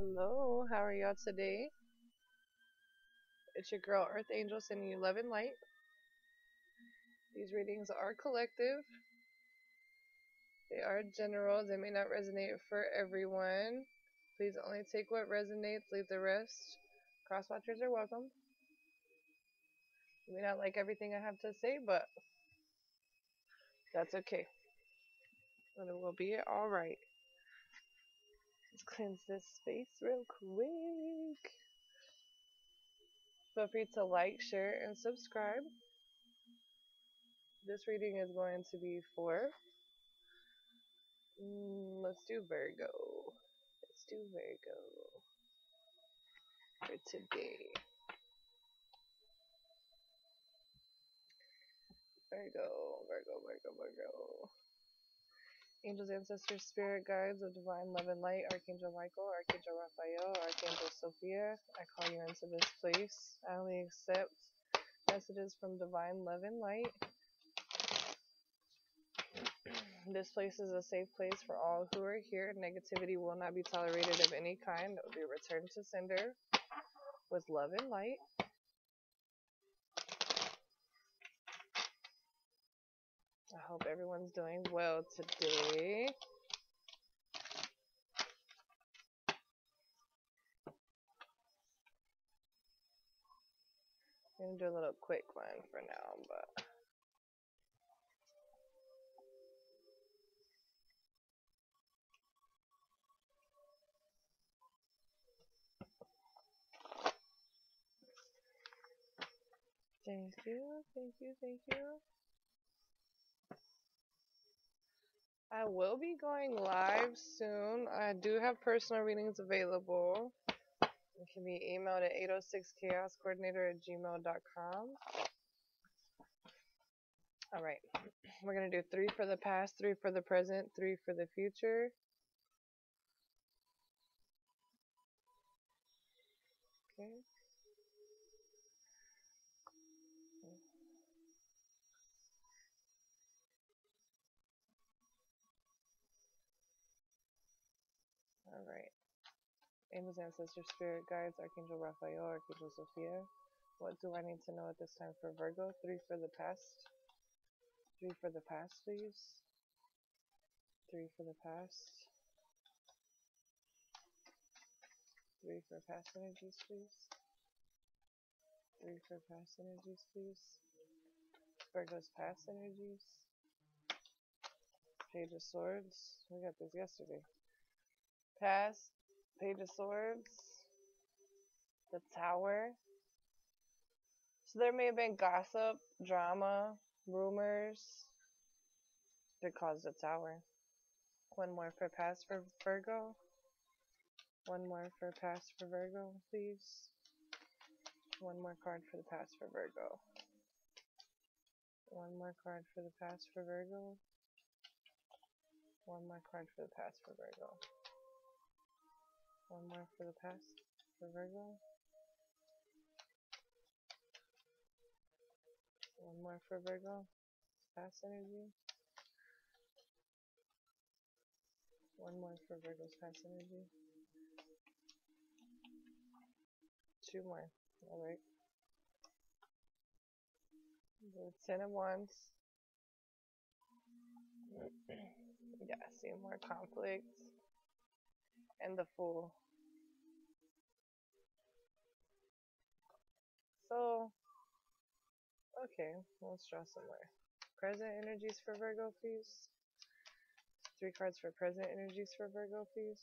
hello. How are y'all today? It's your girl Earth Angel sending you love and light. These readings are collective. They are general. They may not resonate for everyone. Please only take what resonates, leave the rest. Cross watchers are welcome. You may not like everything I have to say, but that's okay. But it will be alright. Let's cleanse this space real quick. Feel free to like, share, and subscribe. This reading is going to be for. Mm, let's do Virgo. Let's do Virgo for today. Virgo, Virgo, Virgo, Virgo. Angels, ancestors, spirit guides of divine love and light, Archangel Michael, Archangel Raphael, Archangel Sophia, I call you into this place. I only accept messages from divine love and light. This place is a safe place for all who are here. Negativity will not be tolerated of any kind. It will be returned to sender with love and light. Hope everyone's doing well today. I'm gonna do a little quick one for now, but thank you, thank you, thank you. I will be going live soon. I do have personal readings available. It can be emailed at 806chaoscoordinator at gmail.com. All right, we're going to do three for the past, three for the present, three for the future. Okay. Angels, ancestors, spirit guides, Archangel Raphael, Archangel Sophia. What do I need to know at this time for Virgo? Three for the past. Three for the past, please. Three for the past. Three for past energies, please. Three for past energies, please. Virgo's past energies. Page of Swords. We got this yesterday. Past. Page of Swords. The Tower. So there may have been gossip, drama, rumors that caused the Tower. One more for past for Virgo. One more for past for Virgo, please. One more card for the past for Virgo. One more card for the past for Virgo. One more card for the past for Virgo. One more for the past for Virgo. One more for Virgo. Past energy. One more for Virgo's past energy. Two more. Alright. The Ten of Wands. yeah, see more conflict. And the Fool. So, okay, let's draw some more. Present energies for Virgo, please. Three cards for present energies for Virgo, please.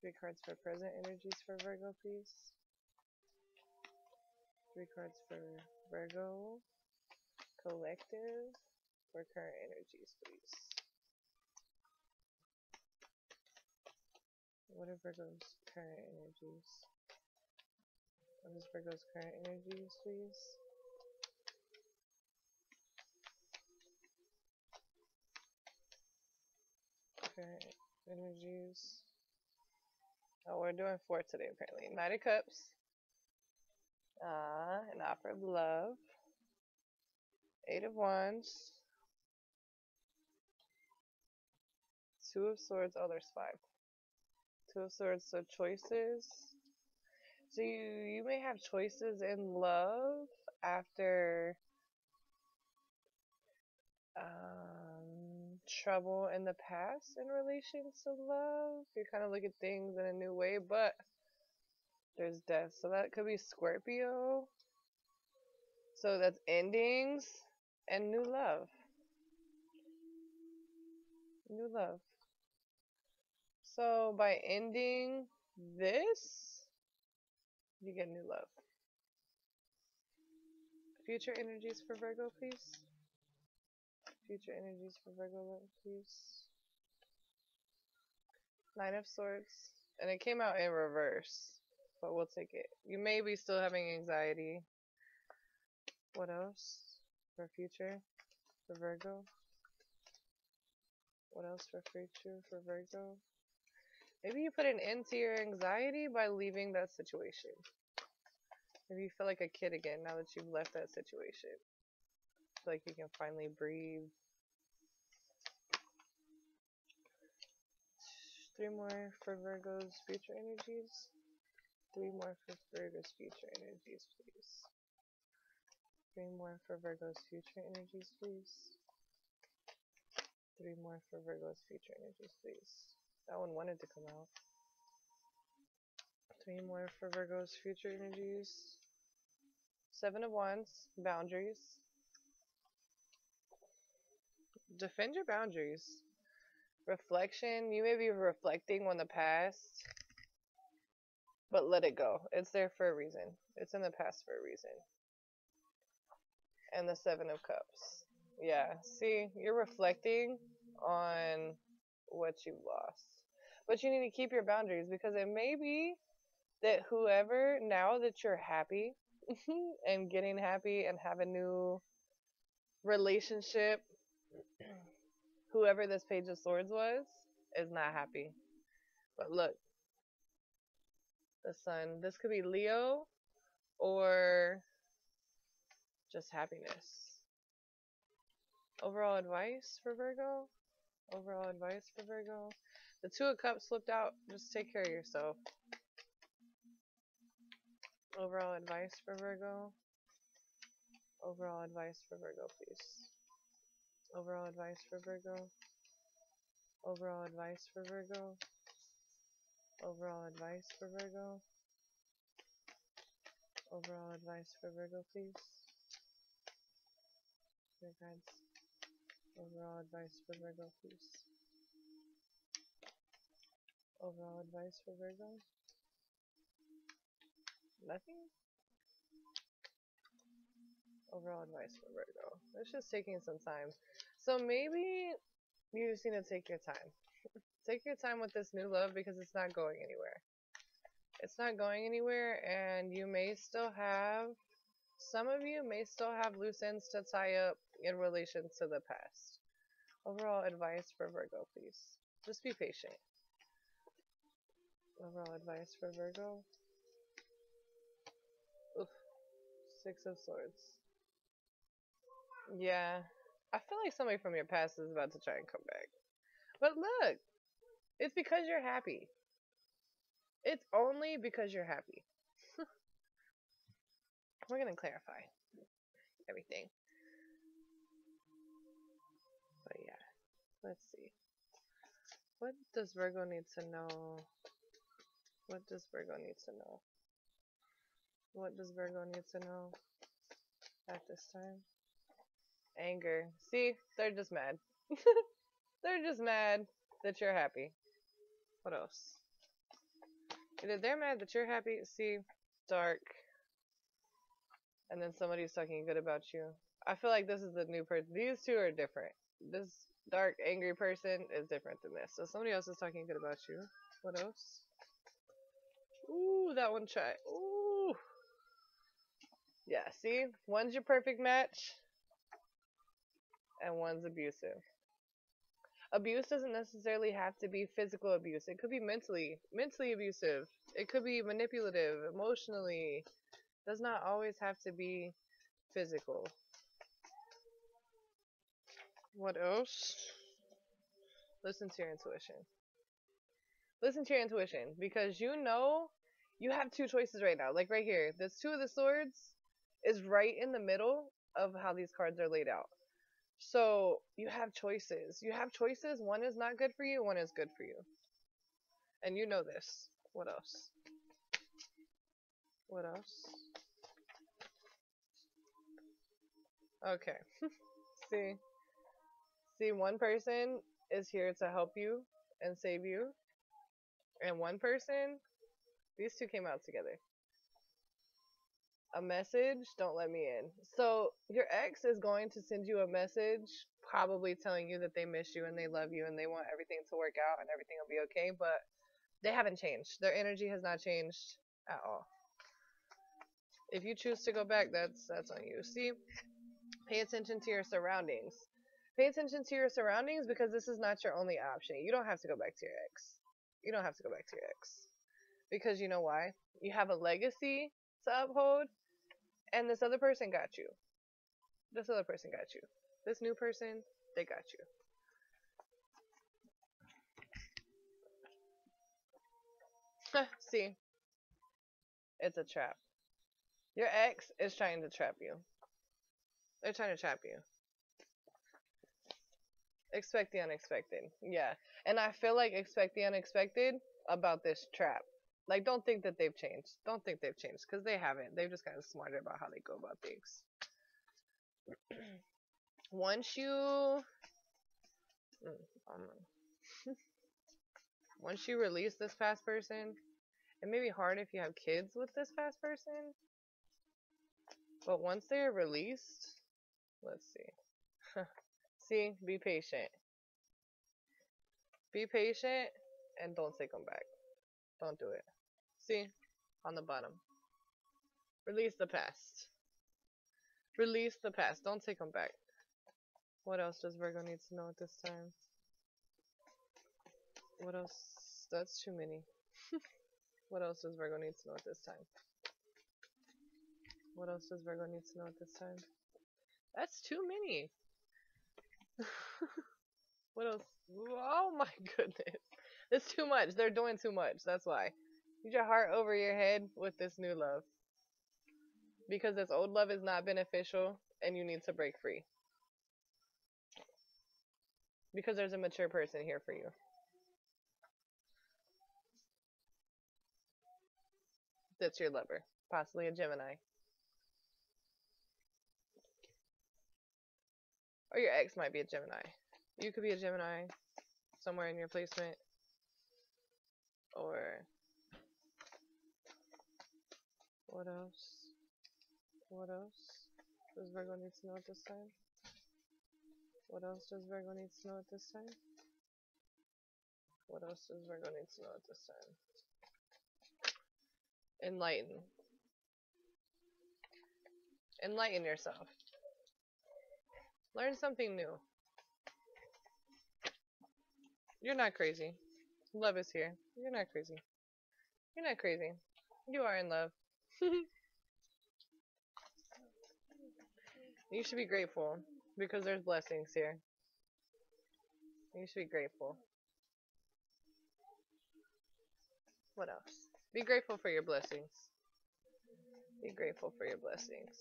Three cards for present energies for Virgo, please. Three cards for Virgo collective for current energies, please. What are Virgo's current energies? What is Virgo's current energies, please? Current energies. Oh, we're doing four today, apparently. Knight of Cups. Uh, an offer of love. Eight of Wands. Two of Swords. Oh, there's five. Two of choices. So you, you may have choices in love after um, trouble in the past in relation to love. You kind of look at things in a new way, but there's death. So that could be Scorpio. So that's endings and new love. New love. So by ending this, you get new love. Future energies for Virgo, please. Future energies for Virgo, please. Nine of Swords. And it came out in reverse, but we'll take it. You may be still having anxiety. What else for future for Virgo? What else for future for Virgo? Maybe you put an end to your anxiety by leaving that situation. Maybe you feel like a kid again now that you've left that situation. Feel like you can finally breathe. Three more for Virgo's future energies. Three more for Virgo's future energies, please. Three more for Virgo's future energies, please. Three more for Virgo's future energies, please. That one wanted to come out. Three more for Virgo's future energies. Seven of Wands, boundaries. Defend your boundaries. Reflection, you may be reflecting on the past, but let it go. It's there for a reason. It's in the past for a reason. And the Seven of Cups. Yeah, see, you're reflecting on what you lost. But you need to keep your boundaries because it may be that whoever, now that you're happy and getting happy and have a new relationship, whoever this Page of Swords was is not happy. But look, the sun. This could be Leo or just happiness. Overall advice for Virgo? Overall advice for Virgo? The Two of Cups slipped out. Just take care of yourself. Overall advice for Virgo. Overall advice for Virgo, please. Overall advice for Virgo. Overall advice for Virgo. Overall advice for Virgo. Overall advice for Virgo, please. Dear guides. Overall advice for Virgo, please. Overall advice for Virgo? Nothing? Overall advice for Virgo. It's just taking some time. So maybe you just need to take your time. take your time with this new love because it's not going anywhere. It's not going anywhere and you may still have some of you may still have loose ends to tie up in relation to the past. Overall advice for Virgo, please. Just be patient. Overall advice for Virgo. Oof. Six of Swords. Yeah. I feel like somebody from your past is about to try and come back. But look, it's because you're happy. It's only because you're happy. We're going to clarify everything. Let's see. What does Virgo need to know? What does Virgo need to know? What does Virgo need to know at this time? Anger. See, they're just mad. they're just mad that you're happy. What else? Either they're mad that you're happy. See, dark. And then somebody's talking good about you. I feel like this is the new person. These two are different. This dark, angry person is different than this. So somebody else is talking good about you. What else? Ooh, that one try. Ooh. Yeah, see? One's your perfect match, and one's abusive. Abuse doesn't necessarily have to be physical abuse. It could be mentally, mentally abusive. It could be manipulative, emotionally. It does not always have to be physical. What else? Listen to your intuition. Listen to your intuition because you know you have two choices right now. Like right here, this two of the swords is right in the middle of how these cards are laid out. So you have choices. You have choices. One is not good for you, one is good for you. And you know this. What else? What else? Okay. See? See, one person is here to help you and save you. And one person, these two came out together. A message, don't let me in. So, your ex is going to send you a message, probably telling you that they miss you and they love you and they want everything to work out and everything will be okay, but they haven't changed. Their energy has not changed at all. If you choose to go back, that's that's on you. See? Pay attention to your surroundings. Pay attention to your surroundings because this is not your only option. You don't have to go back to your ex. You don't have to go back to your ex. Because you know why? You have a legacy to uphold, and this other person got you. This other person got you. This new person, they got you. See? It's a trap. Your ex is trying to trap you. They're trying to trap you. Expect the unexpected. Yeah. And I feel like expect the unexpected about this trap. Like, don't think that they've changed. Don't think they've changed because they haven't. They've just gotten smarter about how they go about things. once you. Mm, once you release this fast person, it may be hard if you have kids with this fast person. But once they're released, let's see. see, be patient. Be patient and don't take them back. Don't do it. See, on the bottom. Release the past. Release the past. Don't take them back. What else does Virgo need to know at this time? What else? That's too many. what else does Virgo need to know at this time? What else does Virgo need to know at this time? That's too many. what else? Oh my goodness. It's too much. They're doing too much. That's why. Use your heart over your head with this new love. Because this old love is not beneficial and you need to break free. Because there's a mature person here for you. That's your lover. Possibly a Gemini. Or your ex might be a Gemini. You could be a Gemini somewhere in your placement. Or what else? What else does Virgo need to know at this time? What else does Virgo need to know at this time? What else does Virgo need to know at this time? Enlighten. Enlighten yourself. Learn something new. You're not crazy. Love is here. You're not crazy. You're not crazy. You are in love. you should be grateful because there's blessings here. You should be grateful. What else? Be grateful for your blessings. Be grateful for your blessings.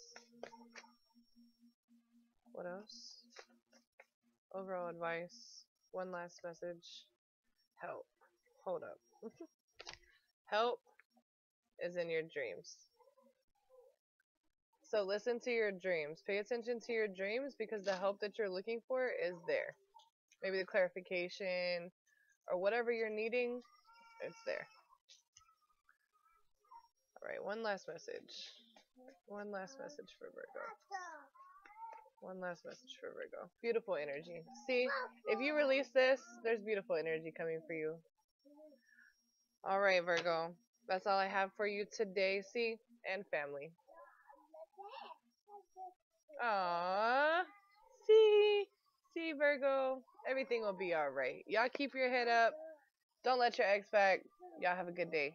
What else? Overall advice. One last message. Help. Hold up. Help is in your dreams. So listen to your dreams. Pay attention to your dreams because the help that you're looking for is there. Maybe the clarification or whatever you're needing, it's there. Alright, one last message. One last message for Virgo. One last message for Virgo. Beautiful energy. See, if you release this, there's beautiful energy coming for you. All right, Virgo. That's all I have for you today. See, and family. Aww. See, see, Virgo. Everything will be all right. Y'all keep your head up. Don't let your ex back. Y'all have a good day.